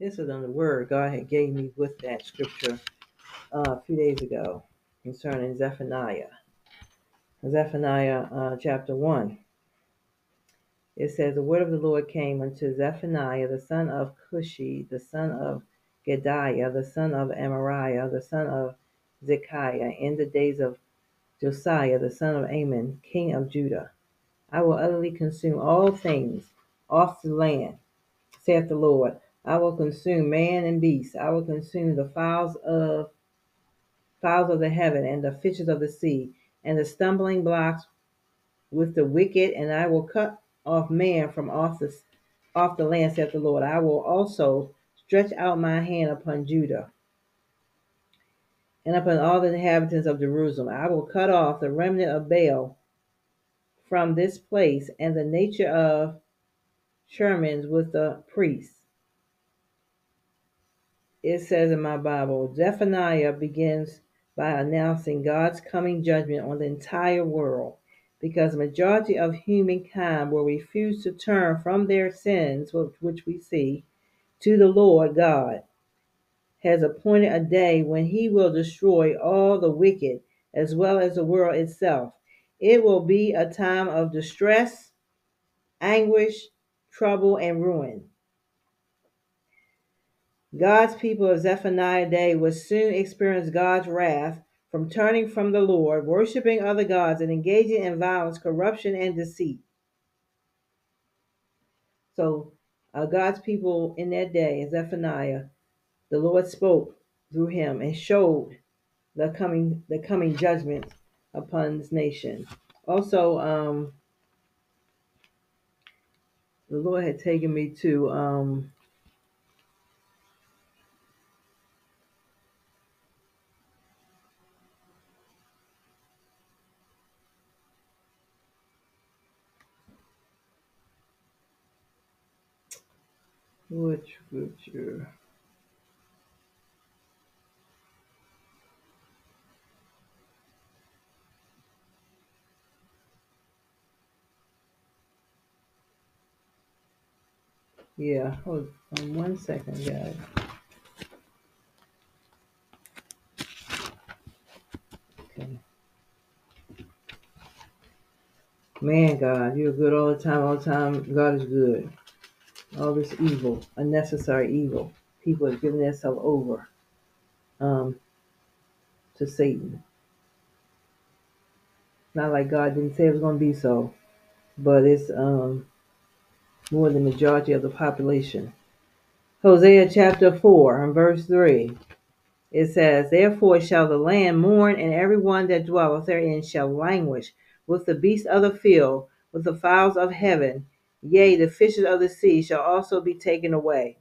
This is on the word God had gave me with that scripture uh, a few days ago concerning Zephaniah. Zephaniah uh, chapter 1. It says, The word of the Lord came unto Zephaniah, the son of Cushi, the son of Gedaliah, the son of Amariah, the son of Zekiah, in the days of Josiah, the son of Amon, king of Judah. I will utterly consume all things off the land, saith the Lord. I will consume man and beast. I will consume the fowls of fowls of the heaven and the fishes of the sea, and the stumbling blocks with the wicked, and I will cut off man from off the off the land, saith the Lord. I will also stretch out my hand upon Judah and upon all the inhabitants of Jerusalem. I will cut off the remnant of Baal from this place, and the nature of Sherman's with the priests it says in my Bible, Zephaniah begins by announcing God's coming judgment on the entire world because the majority of humankind will refuse to turn from their sins, which we see, to the Lord God. Has appointed a day when he will destroy all the wicked as well as the world itself. It will be a time of distress, anguish, trouble, and ruin. God's people of Zephaniah day would soon experience God's wrath from turning from the Lord, worshiping other gods, and engaging in violence, corruption, and deceit. So, uh, God's people in that day, Zephaniah, the Lord spoke through him and showed the coming the coming judgment upon this nation. Also, um, the Lord had taken me to um, which scripture? Yeah, hold on one second, guys. Okay. Man, God, you're good all the time, all the time. God is good. All this evil, unnecessary evil. People have given themselves over um, to Satan. Not like God didn't say it was going to be so, but it's um, more than the majority of the population. Hosea chapter 4 and verse 3. It says, Therefore shall the land mourn, and every one that dwelleth therein shall languish with the beasts of the field, with the fowls of heaven. Yea, the fishes of the sea shall also be taken away.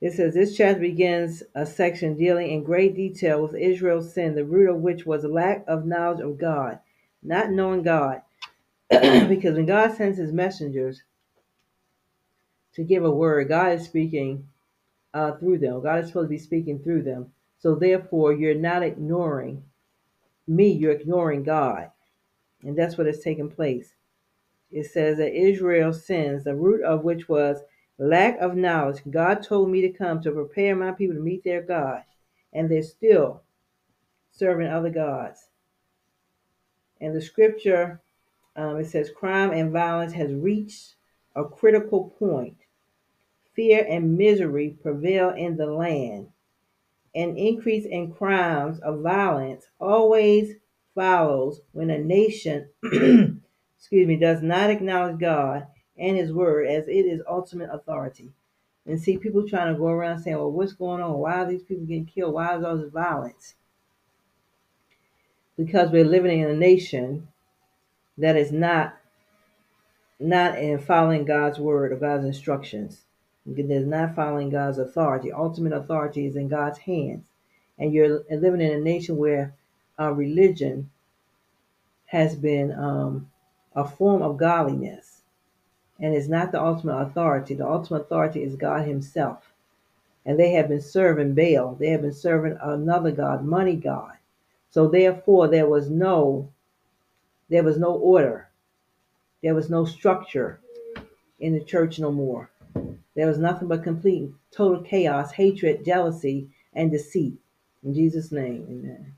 It says this chapter begins a section dealing in great detail with Israel's sin, the root of which was lack of knowledge of God, not knowing God. because when God sends his messengers to give a word, God is speaking uh, through them. God is supposed to be speaking through them. So therefore, you're not ignoring me, you're ignoring God. And that's what has taken place. It says that Israel sins, the root of which was lack of knowledge. God told me to come to prepare my people to meet their God, and they're still serving other gods. And the scripture, um, it says, crime and violence has reached a critical point. Fear and misery prevail in the land. An increase in crimes of violence always follows when a nation, excuse me, does not acknowledge God and His Word as it is ultimate authority. And see people trying to go around saying, well, what's going on? Why are these people getting killed? Why is all this violence? Because we're living in a nation that is not not in following God's word or God's instructions. There's not following God's authority. Ultimate authority is in God's hands. And you're living in a nation where uh, religion has been um, a form of godliness and is not the ultimate authority. The ultimate authority is God Himself. And they have been serving Baal, they have been serving another God, money God. So therefore there was no there was no order. There was no structure in the church no more. There was nothing but complete, total chaos, hatred, jealousy, and deceit. In Jesus' name, amen.